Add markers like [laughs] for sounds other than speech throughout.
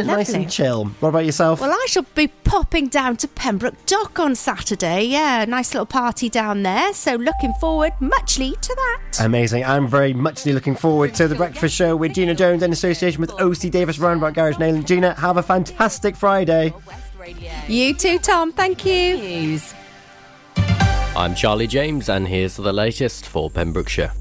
it nice and chill. What about yourself? Well, I shall be popping down to Pembroke Dock on Saturday. Yeah, nice little party down there. So looking forward muchly to that. Amazing. I'm very muchly looking forward to the breakfast show with Gina Jones in association with OC Davis Roundabout Garage Neyland Gina. Have a fantastic Friday. You too, Tom. Thank you. I'm Charlie James, and here's the latest for Pembrokeshire.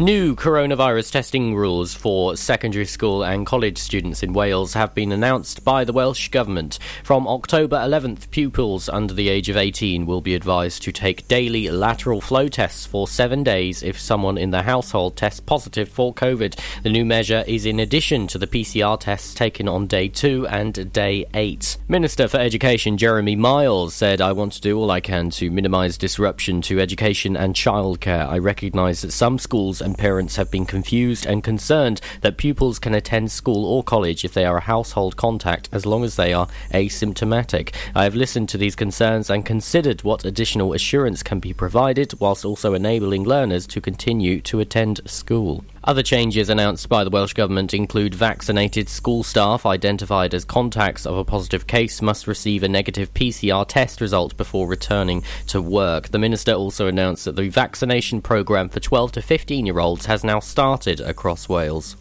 New coronavirus testing rules for secondary school and college students in Wales have been announced by the Welsh Government. From October 11th, pupils under the age of 18 will be advised to take daily lateral flow tests for seven days if someone in their household tests positive for COVID. The new measure is in addition to the PCR tests taken on day two and day eight. Minister for Education Jeremy Miles said, I want to do all I can to minimise disruption to education and childcare. I recognise that some schools and parents have been confused and concerned that pupils can attend school or college if they are a household contact as long as they are asymptomatic. I have listened to these concerns and considered what additional assurance can be provided whilst also enabling learners to continue to attend school. Other changes announced by the Welsh Government include vaccinated school staff identified as contacts of a positive case must receive a negative PCR test result before returning to work. The Minister also announced that the vaccination programme for 12 to 15 year olds has now started across Wales.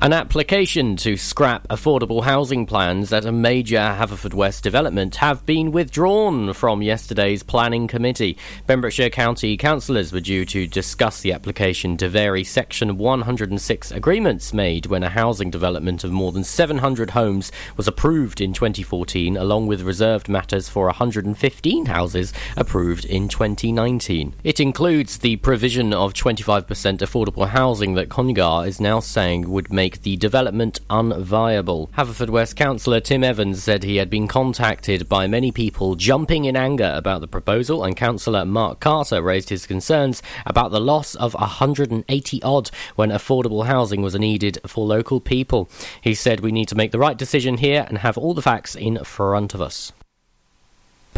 An application to scrap affordable housing plans at a major Haverfordwest development have been withdrawn from yesterday's planning committee. Pembrokeshire County councillors were due to discuss the application to vary Section 106 agreements made when a housing development of more than 700 homes was approved in 2014, along with reserved matters for 115 houses approved in 2019. It includes the provision of 25% affordable housing that Congar is now saying would make the development unviable. Haverfordwest councillor Tim Evans said he had been contacted by many people jumping in anger about the proposal, and councillor Mark Carter raised his concerns about the loss of 180 odd when affordable housing was needed for local people. He said we need to make the right decision here and have all the facts in front of us.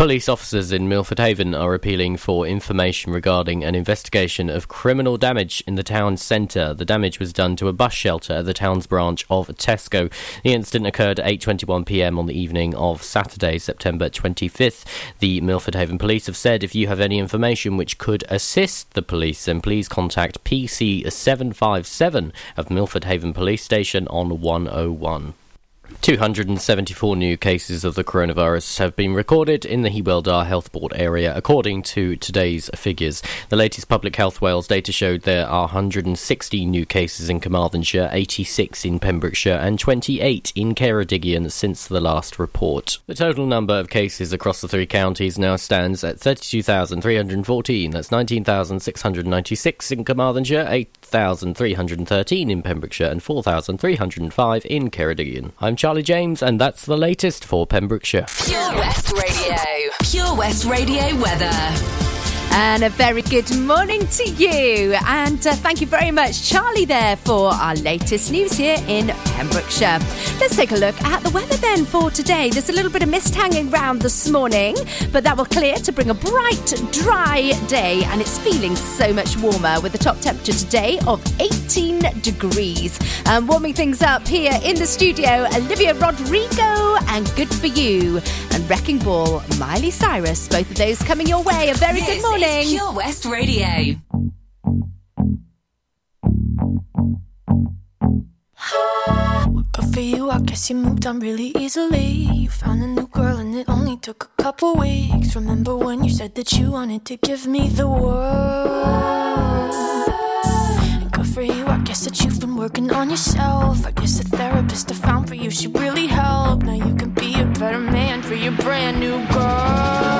Police officers in Milford Haven are appealing for information regarding an investigation of criminal damage in the town centre. The damage was done to a bus shelter at the town's branch of Tesco. The incident occurred at 8:21 p.m. on the evening of Saturday, September 25th. The Milford Haven police have said if you have any information which could assist the police, then please contact PC 757 of Milford Haven Police Station on 101. 274 new cases of the coronavirus have been recorded in the Hywel Dda Health Board area, according to today's figures. The latest Public Health Wales data showed there are 160 new cases in Carmarthenshire, 86 in Pembrokeshire, and 28 in Ceredigion since the last report. The total number of cases across the three counties now stands at 32,314. That's 19,696 in Carmarthenshire, 8,313 in Pembrokeshire, and 4,305 in Ceredigion. I'm Charlie James, and that's the latest for Pembrokeshire. Pure West Radio. Pure West Radio weather. And a very good morning to you. And uh, thank you very much, Charlie, there for our latest news here in Pembrokeshire. Let's take a look at the weather then for today. There's a little bit of mist hanging around this morning, but that will clear to bring a bright, dry day. And it's feeling so much warmer with the top temperature today of 18 degrees. And warming things up here in the studio, Olivia Rodrigo and Good For You. And Wrecking Ball, Miley Cyrus. Both of those coming your way. A very good morning. is Pure West Radio. Good for you, I guess you moved on really easily. You found a new girl and it only took a couple weeks. Remember when you said that you wanted to give me the world? And Good for you, I guess that you've been working on yourself. I guess the therapist I found for you, she really helped. Now you can be a better man for your brand new girl.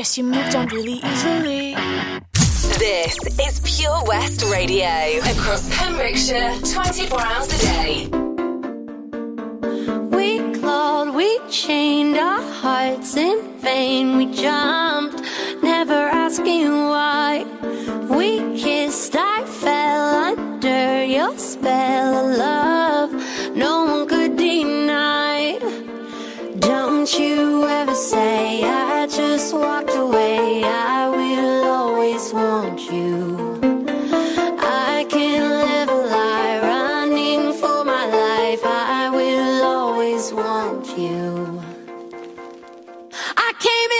Guess you came in.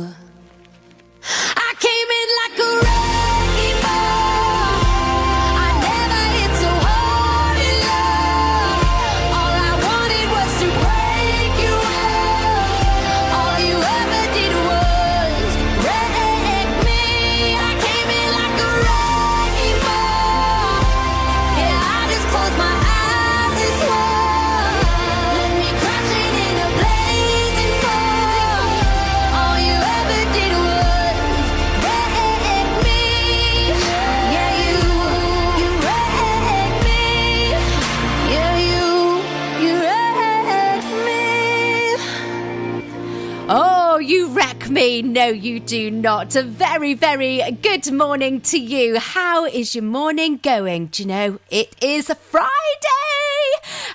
No, you do not. A very, very good morning to you. How is your morning going? Do you know it is a Friday?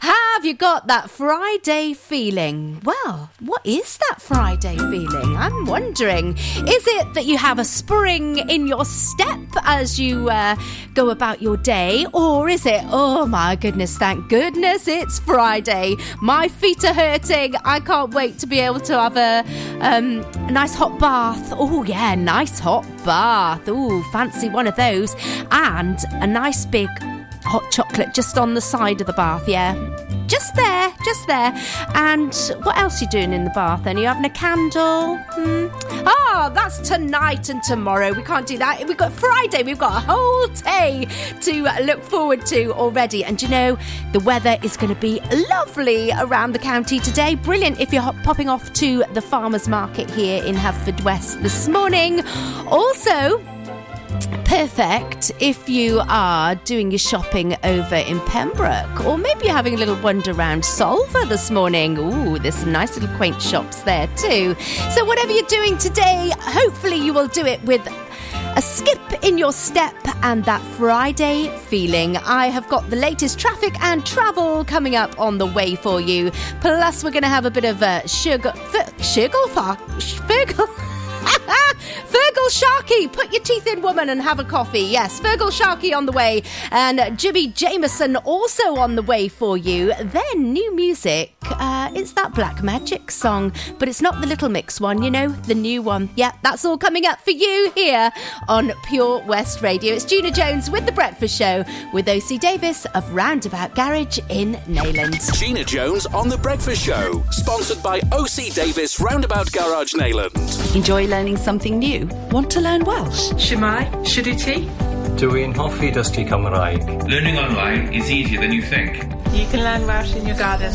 Have you got that Friday feeling? Well, what is that Friday feeling? I'm wondering. Is it that you have a spring in your step as you uh, go about your day? Or is it, oh my goodness, thank goodness it's Friday. My feet are hurting. I can't wait to be able to have a, um, a nice hot bath. Oh, yeah, nice hot bath. Oh, fancy one of those. And a nice big hot chocolate just on the side of the bath, yeah. Just there, just there. And what else are you doing in the bath? Are you having a candle? Hmm. Oh, that's tonight and tomorrow. We can't do that. We've got Friday. We've got a whole day to look forward to already. And you know, the weather is going to be lovely around the county today. Brilliant if you're popping off to the farmers market here in Haverfordwest this morning. Also, perfect if you are doing your shopping over in Pembroke, or maybe you're having a little wander around Solva this morning. Ooh, there's some nice little quaint shops there too. So, whatever you're doing today, hopefully you will do it with a skip in your step and that Friday feeling. I have got the latest traffic and travel coming up on the way for you. Plus, we're going to have a bit of a sugar, f- sugar, Feargal. [laughs] Feargal Sharkey, put your teeth in, woman, and have a coffee. Yes, Feargal Sharkey on the way, and Jimmy Jameson also on the way for you. Then new music. Uh, it's that Black Magic song, but it's not the Little Mix one, you know, the new one. Yeah, that's all coming up for you here on Pure West Radio. It's Gina Jones with the Breakfast Show with OC Davis of Roundabout Garage in Neyland. Gina Jones on The Breakfast Show, sponsored by OC Davis Roundabout Garage Neyland. Enjoy learning something new? Want to learn Welsh? Shemai, Shuduti. Dwi'n hoffi dysgu Cymraeg. Learning online is easier than you think. You can learn Welsh in your garden.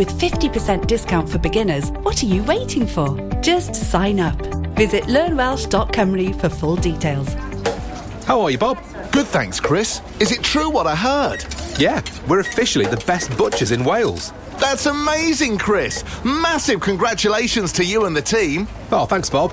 With 50% discount for beginners, what are you waiting for? Just sign up. Visit learnwelsh.cymru for full details. How are you, Bob? Good, thanks, Chris. Is it true what I heard? Yeah, we're officially the best butchers in Wales. That's amazing, Chris. Massive congratulations to you and the team. Oh, thanks, Bob.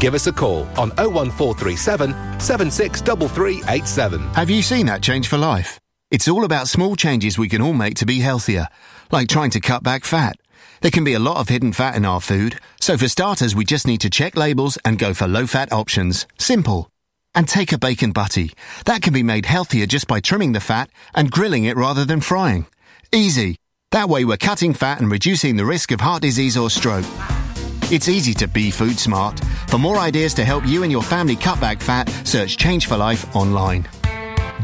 Give us a call on 01437 763387. Have you seen that change for life? It's all about small changes we can all make to be healthier, like trying to cut back fat. There can be a lot of hidden fat in our food, so for starters, we just need to check labels and go for low fat options. Simple. And take a bacon butty. That can be made healthier just by trimming the fat and grilling it rather than frying. Easy. That way, we're cutting fat and reducing the risk of heart disease or stroke. It's easy to be food smart. For more ideas to help you and your family cut back fat, search Change for Life online.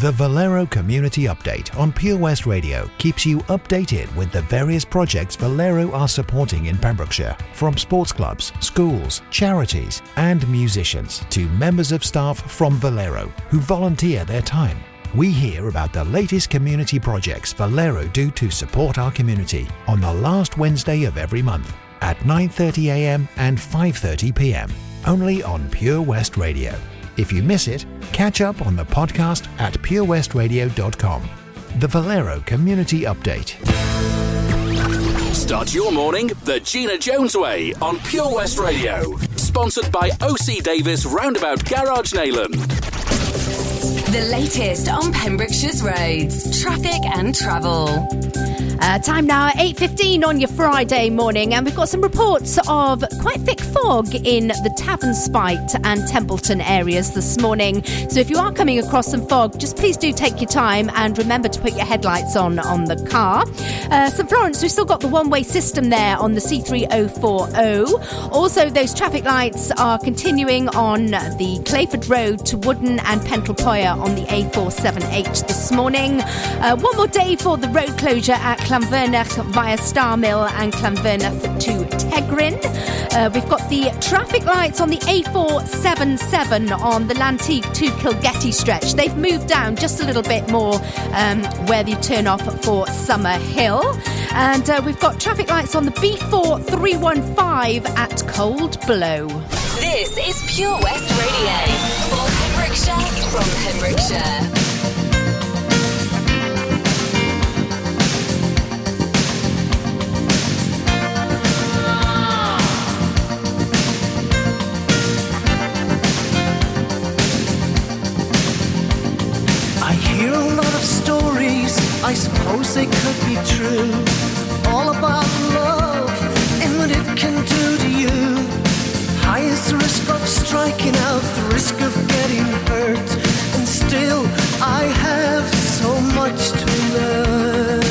The Valero Community Update on Pure West Radio keeps you updated with the various projects Valero are supporting in Pembrokeshire, from sports clubs, schools, charities, and musicians to members of staff from Valero who volunteer their time. We hear about the latest community projects Valero do to support our community on the last Wednesday of every month at 9:30 a.m. and 5:30 p.m. only on Pure West Radio. If you miss it, catch up on the podcast at purewestradio.com. The Valero Community Update. Start your morning the Gina Jones way on Pure West Radio. Sponsored by OC Davis Roundabout Garage Neyland. The latest on Pembrokeshire's roads, traffic and travel. Uh, time now 8.15 on your Friday morning and we've got some reports of quite thick fog in the Tavernspite and Templeton areas this morning. So if you are coming across some fog, just please do take your time and remember to put your headlights on on the car. Uh, St Florence, we've still got the one-way system there on the C3040. Also, those traffic lights are continuing on the Clayford Road to Wooden and Pentlepoir on the A478 this morning. Uh, one more day for the road closure at Llanfyrnach via Starmill and Llanfyrnach to Tegryn. Uh, we've got the traffic lights on the A477 on the Llanteg to Kilgetty stretch. They've moved down just a little bit more um, where you turn off for Summer Hill. And uh, we've got traffic lights on the B4315 at Cold Blow. This is Pure West Radio for Pembrokeshire from Pembrokeshire. I suppose they could be true. All about love and what it can do to you. High is the risk of striking out, the risk of getting hurt. And still, I have so much to learn.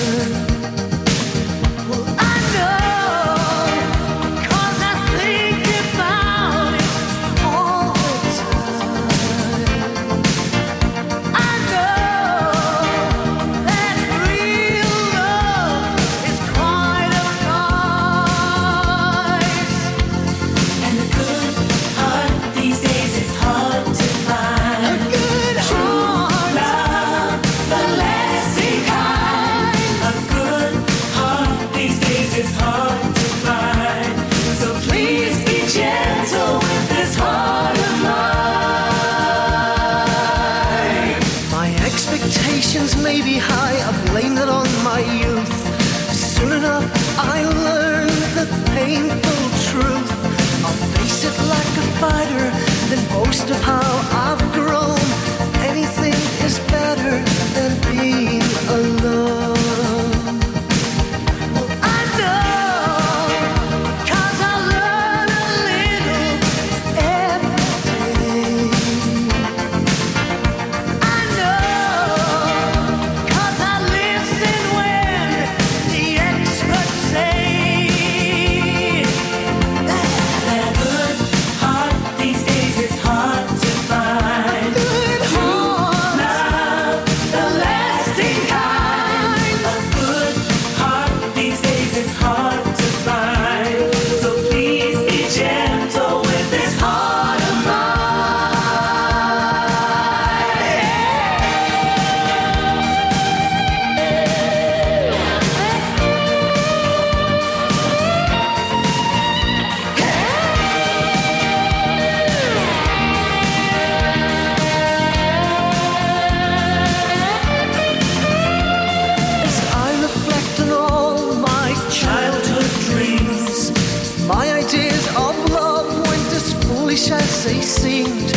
Foolish as they seemed.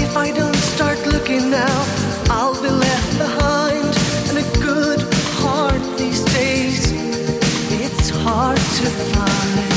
If I don't start looking now, I'll be left behind. And a good heart these days, it's hard to find.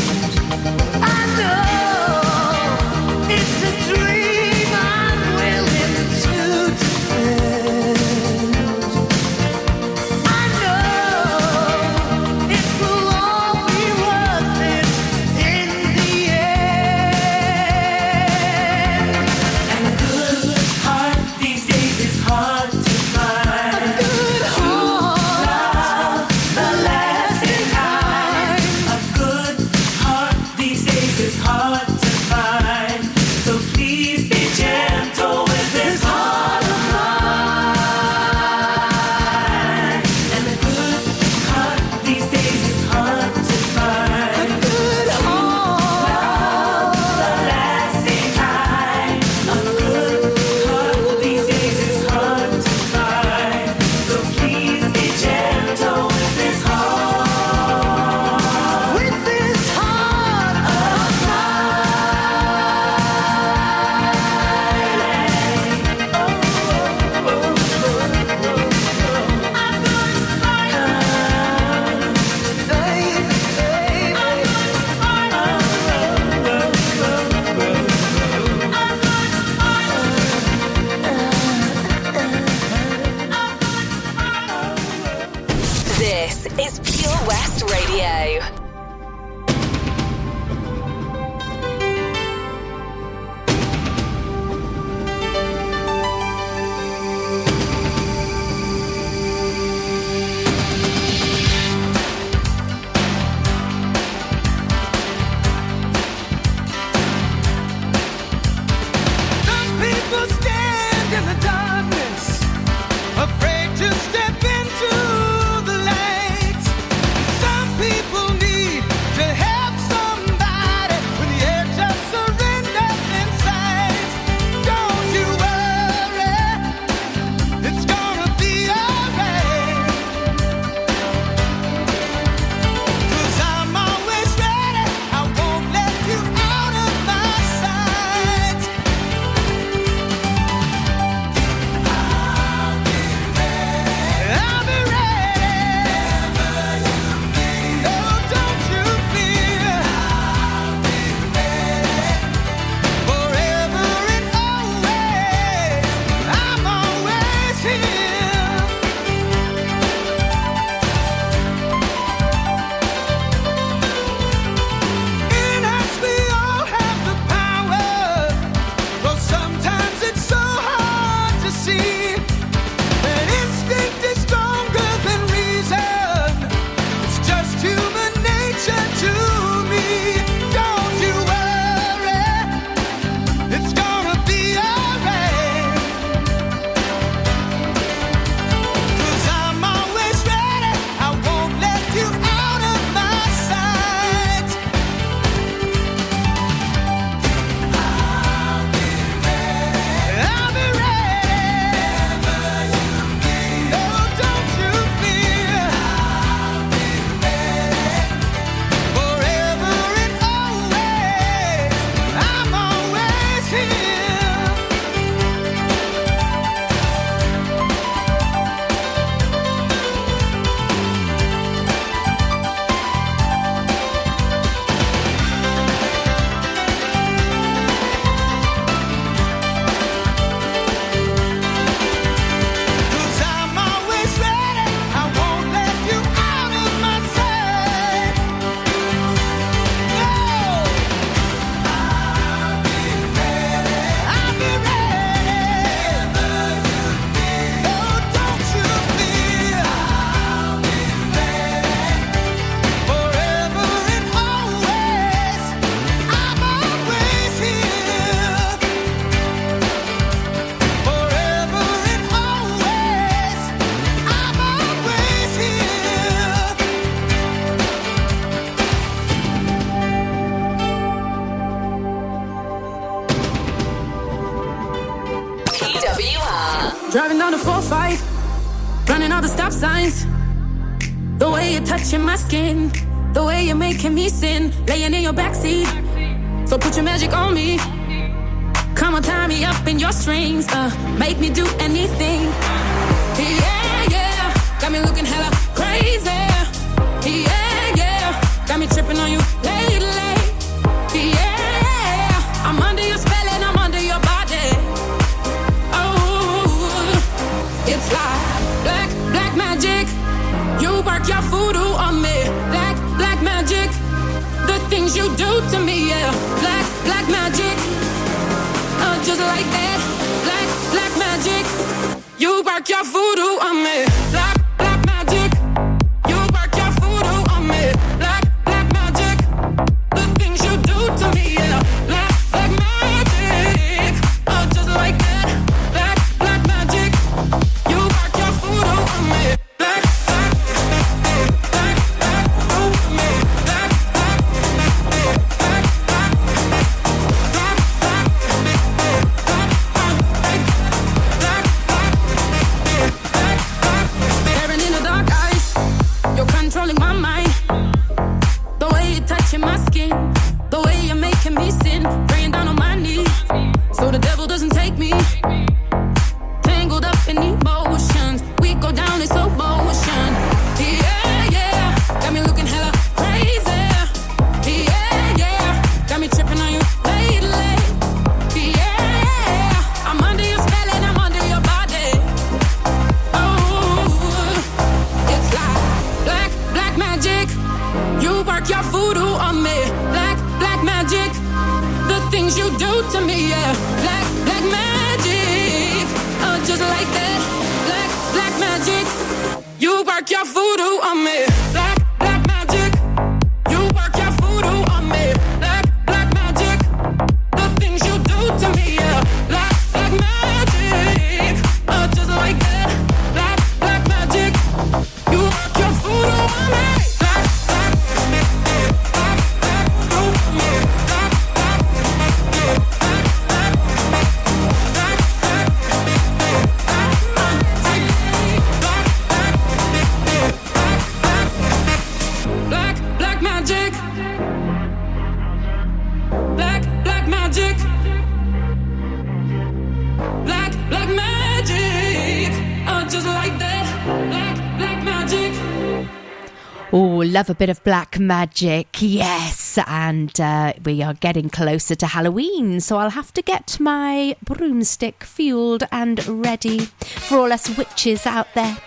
Oh, love a bit of black magic. Yes. And uh, we are getting closer to Halloween, so I'll have to get my broomstick fueled and ready for all us witches out there.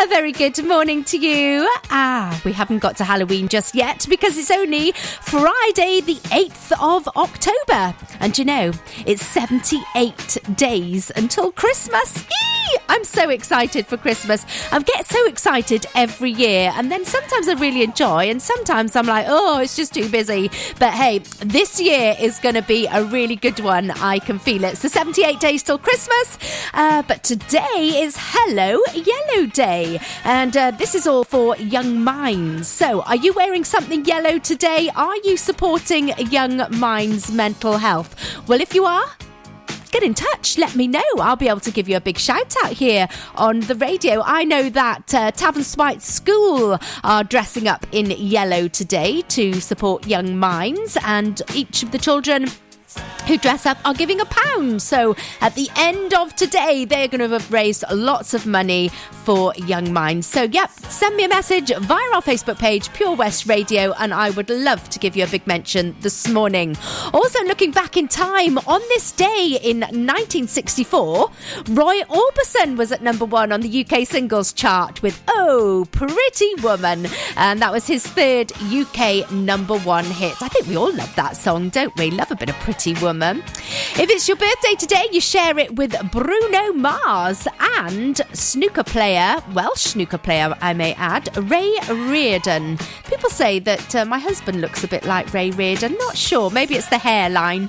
A very good morning to you. Ah, we haven't got to Halloween just yet because it's only Friday, the 8th of October. And you know, it's 78 days until Christmas. I'm so excited for Christmas. I get so excited every year, and then sometimes I really enjoy, and sometimes I'm like, oh, it's just too busy. But hey, this year is going to be a really good one. I can feel it. So 78 days till Christmas, uh, but today is Hello Yellow Day, and uh, this is all for young minds. So, are you wearing something yellow today? Are you supporting young minds' mental health? Well, if you are, get in touch. Let me know. I'll be able to give you a big shout out here on the radio. I know that uh, Tavern School are dressing up in yellow today to support young minds, and each of the children who dress up are giving a pound. So at the end of today, they're going to have raised lots of money for Young Minds. So, yep, send me a message via our Facebook page, Pure West Radio, and I would love to give you a big mention this morning. Also, looking back in time, on this day in 1964, Roy Orbison was at number one on the UK singles chart with Oh, Pretty Woman. And that was his third UK number one hit. I think we all love that song, don't we? Love a bit of Pretty Woman. If it's your birthday today, you share it with Bruno Mars and snooker player, Welsh snooker player, I may add, Ray Reardon. People say that uh, my husband looks a bit like Ray Reardon. Not sure. Maybe it's the hairline.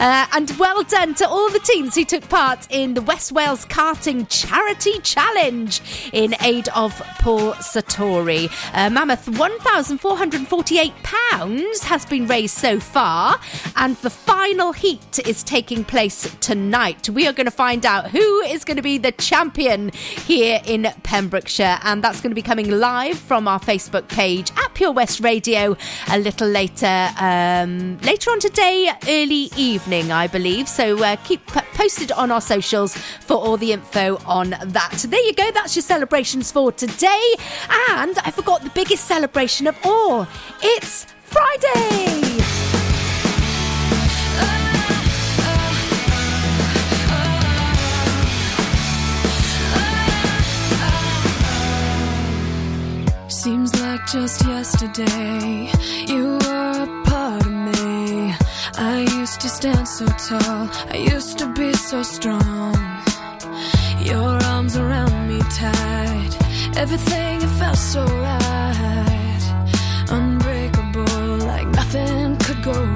Uh, and well done to all the teams who took part in the West Wales Karting Charity Challenge in aid of Paul Sartori. A mammoth £1,448 has been raised so far, and the final final heat is taking place tonight. We are going to find out who is going to be the champion here in Pembrokeshire, and that's going to be coming live from our Facebook page at Pure West Radio a little later, um, later on today, early evening, I believe. So uh, keep posted on our socials for all the info on that. There you go. That's your celebrations for today, and I forgot the biggest celebration of all. It's Friday. Just yesterday, you were a part of me. I used to stand so tall, I used to be so strong. Your arms around me tight, everything it felt so right. Unbreakable, like nothing could go wrong.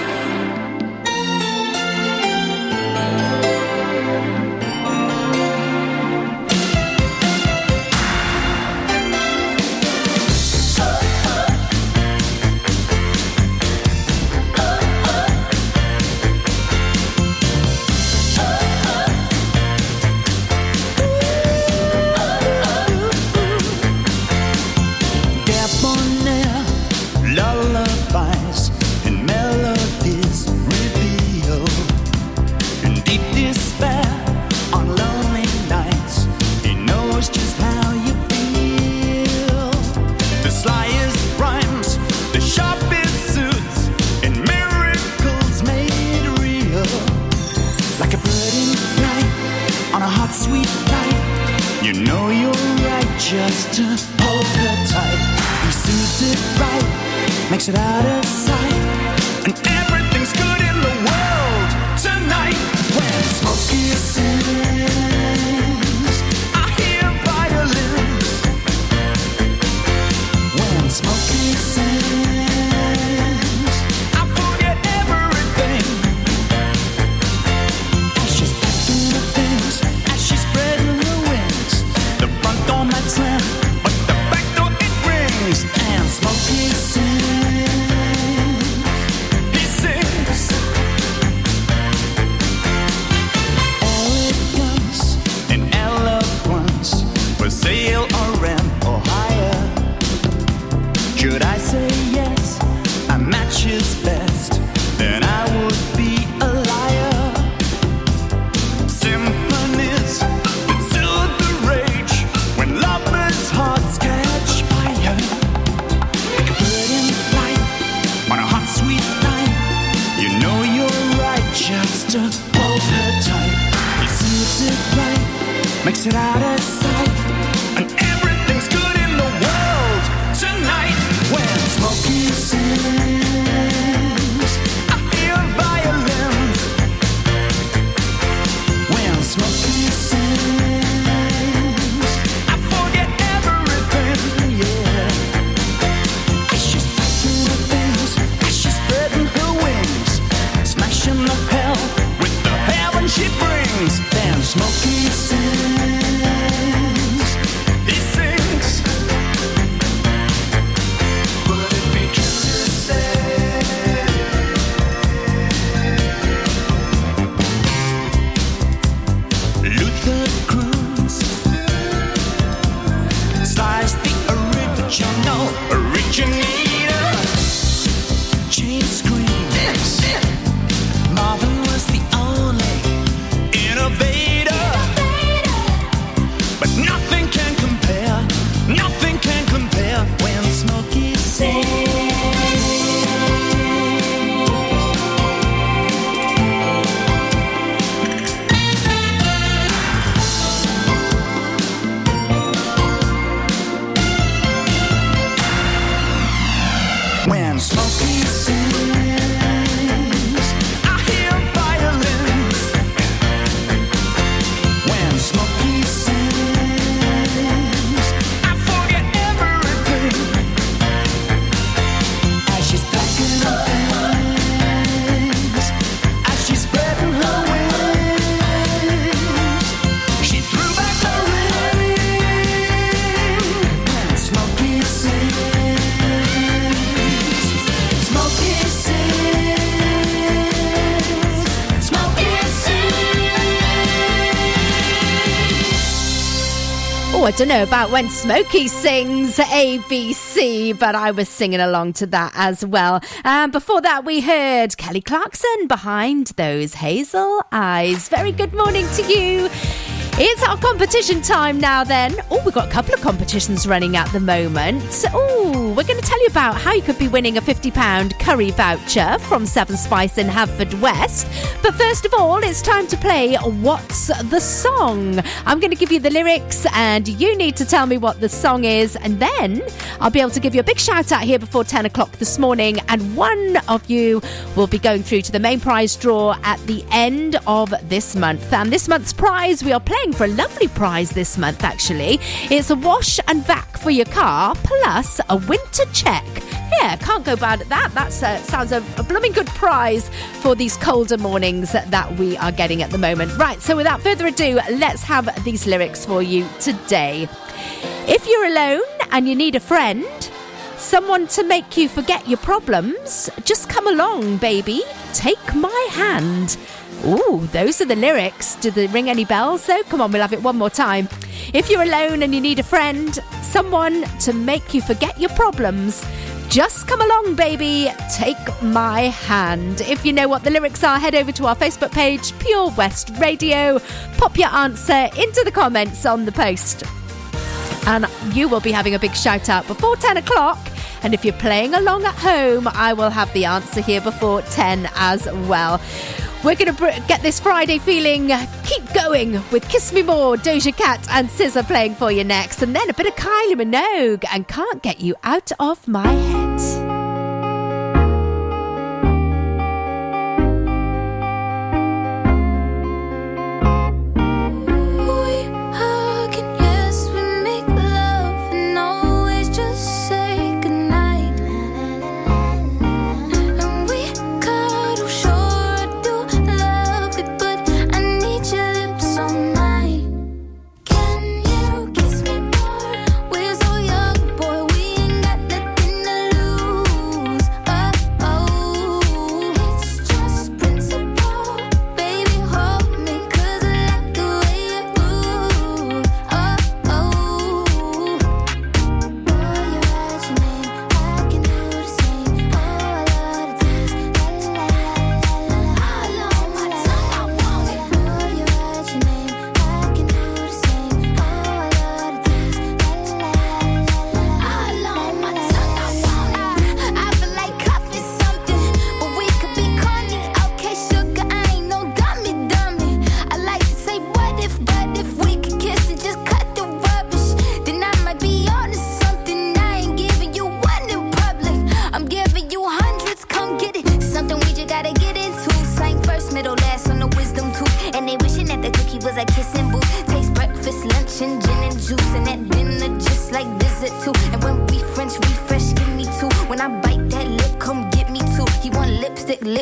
Don't know about when Smokey sings ABC, but I was singing along to that as well. Um, before that, we heard Kelly Clarkson behind those hazel eyes. Very good morning to you. It's our competition time now, then. Oh, we've got a couple of competitions running at the moment. Oh, we're going to tell you about how you could be winning a £50 curry voucher from Seven Spice in Haverfordwest. But first of all, it's time to play What's the Song? I'm going to give you the lyrics, and you need to tell me what the song is, and then I'll be able to give you a big shout out here before 10 o'clock this morning, and one of you will be going through to the main prize draw at the end of this month. And this month's prize, we are playing for a lovely prize this month, actually. It's a wash and vac for your car, plus a winter check. Yeah, can't go bad at that. That uh, sounds a, a blooming good prize for these colder mornings that we are getting at the moment. Right, so without further ado, let's have these lyrics for you today. If you're alone and you need a friend, someone to make you forget your problems, just come along, baby. Take my hand. Ooh, those are the lyrics. Did they ring any bells though? Come on, we'll have it one more time. If you're alone and you need a friend, someone to make you forget your problems, just come along, baby. Take my hand. If you know what the lyrics are, head over to our Facebook page, Pure West Radio. Pop your answer into the comments on the post. And you will be having a big shout out before 10 o'clock. And if you're playing along at home, I will have the answer here before 10 as well. We're going to get this Friday feeling. Keep going with Kiss Me More, Doja Cat, and SZA playing for you next. And then a bit of Kylie Minogue and Can't Get You Out of My Head.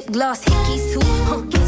Gloss, hickeys too. Huh,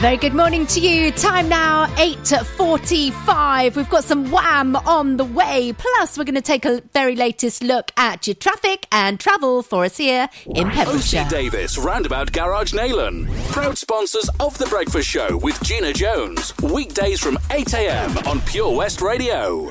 A very good morning to you. Time now 8:45. We've got some wham on the way. Plus, we're going to take a very latest look at your traffic and travel for us here in Pembrokeshire. OC Davis Roundabout Garage Neyland. Proud sponsors of The Breakfast Show with Gina Jones. Weekdays from 8am on Pure West Radio.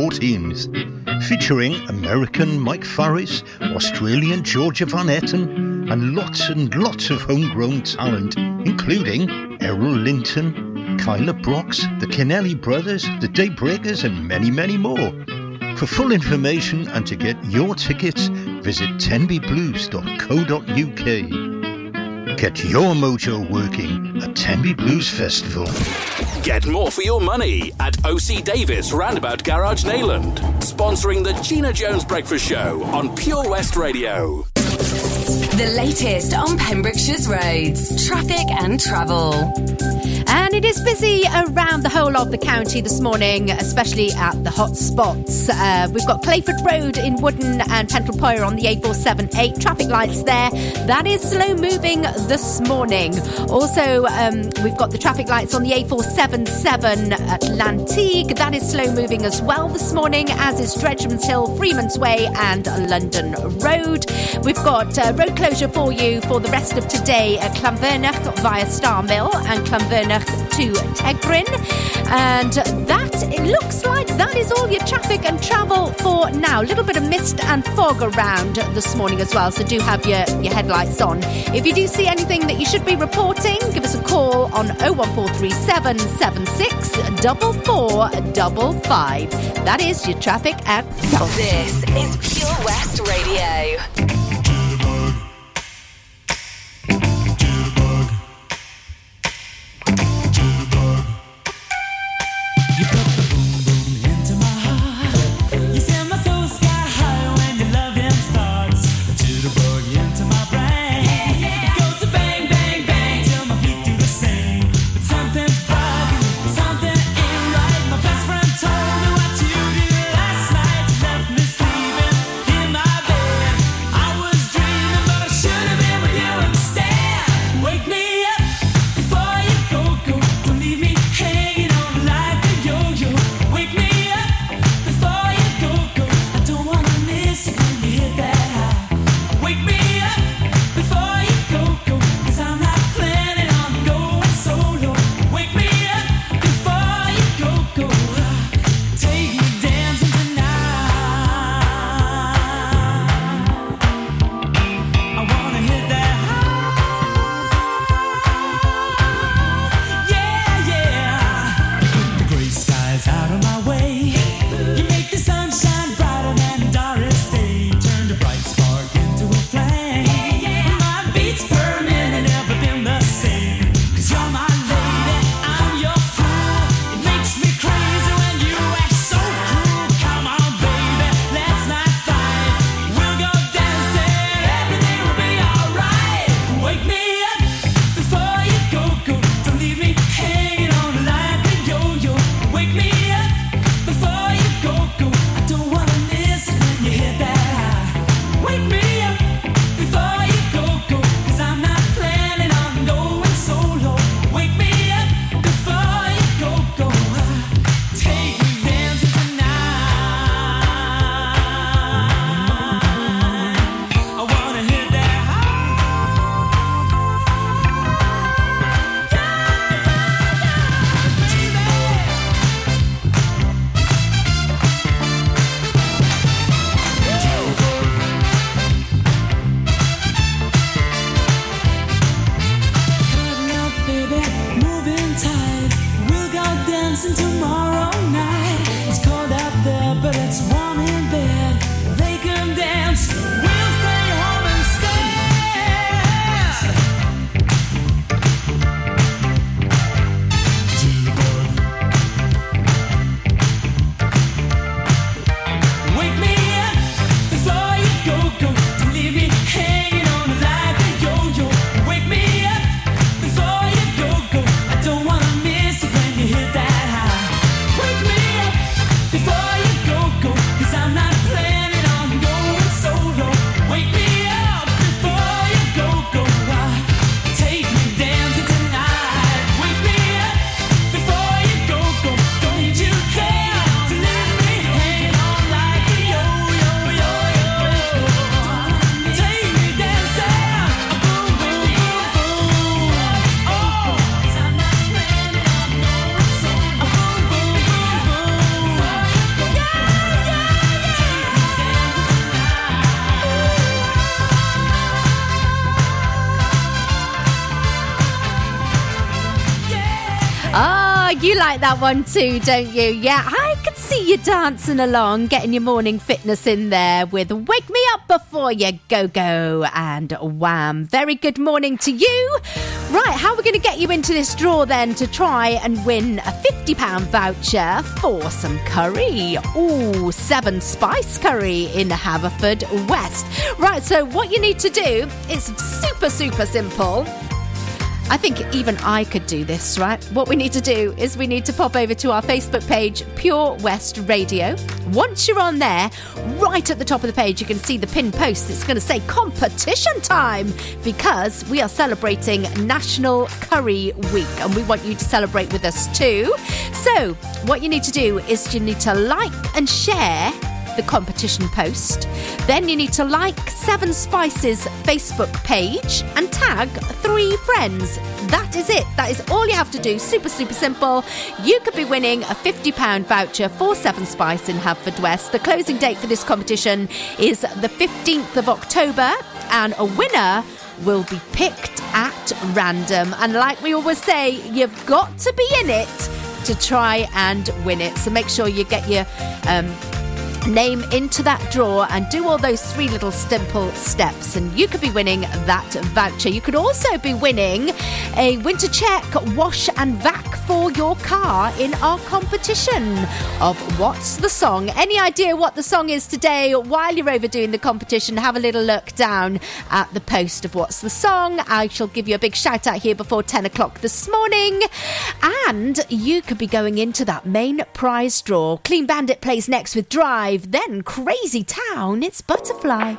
14th, featuring American Mike Farris, Australian Georgia Van Etten, and lots and lots of homegrown talent, including Errol Linton, Kyla Brox, the Kennelly Brothers, the Daybreakers, and many, many more. For full information and to get your tickets, visit tenbyblues.co.uk. Get your mojo working at Tenby Blues Festival. Get more for your money at OC Davis Roundabout Garage Neyland, sponsoring the Gina Jones Breakfast Show on Pure West Radio. The latest on Pembrokeshire's roads, traffic and travel. And it is busy around the whole of the county this morning, especially at the hot spots. Uh, we've got Clayford Road in Wooden and Pentlepoir on the A478. Traffic lights there. That is slow moving this morning. Also, um, we've got the traffic lights on the A477 at Llanteg. That is slow moving as well this morning, as is Dredgeman's Hill, Freeman's Way, and London Road. We've got uh, road closure for you for the rest of today at Llanfyrnach via Star Mill and Llanfyrnach to Tegryn. And that, it looks like that is all your traffic and travel for now. A little bit of mist and fog around this morning as well, so do have your, your headlights on. If you do see anything that you should be reporting, give us a call on 01437 76 4455. That is your traffic and travel. This is Pure West Radio. One too, don't you? Yeah, I can see you dancing along, getting your morning fitness in there with Wake Me Up Before You Go Go and Wham. Very good morning to you. Right, how are we going to get you into this draw then to try and win a £50 voucher for some curry? Ooh, seven spice curry in Haverford West. Right, so what you need to do is super, super simple. I think even I could do this, right? What we need to do is we need to pop over to our Facebook page, Pure West Radio. Once you're on there, right at the top of the page, you can see the pin post. It's going to say competition time because we are celebrating National Curry Week and we want you to celebrate with us too. So, what you need to do is you need to like and share the competition post. Then you need to like Seven Spices Facebook page and tag three friends. That is it. That is all you have to do. Super, super simple. You could be winning a £50 voucher for Seven Spice in Haverfordwest. The closing date for this competition is the 15th of October, and a winner will be picked at random. And like we always say, you've got to be in it to try and win it. So make sure you get your um, name into that drawer and do all those three little simple steps and you could be winning that voucher. You could also be winning a winter check wash and vac for your car in our competition of what's the song? Any idea what the song is today? While you're over doing the competition have a little look down at the post of what's the song. I shall give you a big shout out here before 10 o'clock this morning. And you could be going into that main prize draw. Clean bandit plays next with drive then Crazy Town, it's Butterfly.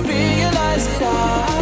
Realize that I,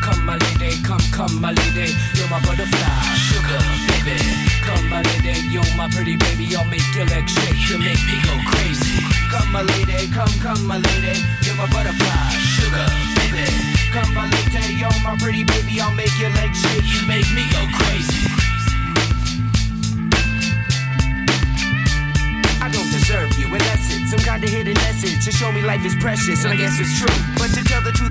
Come, my lady, come, come, my lady. You're my butterfly, sugar, baby. Come, my lady, you're my pretty baby. I'll make your legs shake, you make me go crazy. Come, my lady, come, come, my lady. You're my butterfly, sugar, baby. Come, my lady, you're my pretty baby. I'll make your legs shake, you make me go crazy. I don't deserve you some kind of hidden message to show me life is precious, and I guess it's true. But to tell the truth,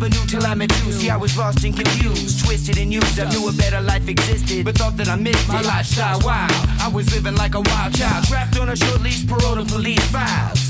never knew till I met you. See, I was lost and confused, twisted and used. I knew a better life existed, but thought that I missed my lifestyle. Wild, I was living like a wild child, trapped on a short leash, parole to police files.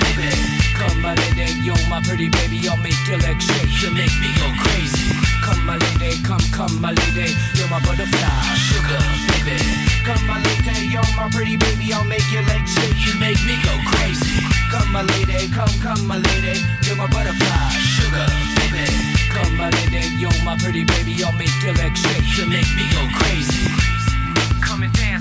baby. Come, my lady, you're my pretty baby. I'll make your legs shake. You make me go crazy. Come, my lady, come, come, my lady. You're my butterfly, sugar, baby. Come, my lady, you're my pretty baby. I'll make your legs shake. You make me go crazy. Come, my lady, come, come, my lady. You're my butterfly, sugar, baby. Come, my lady, you're my pretty baby. I'll make your legs shake. You make me go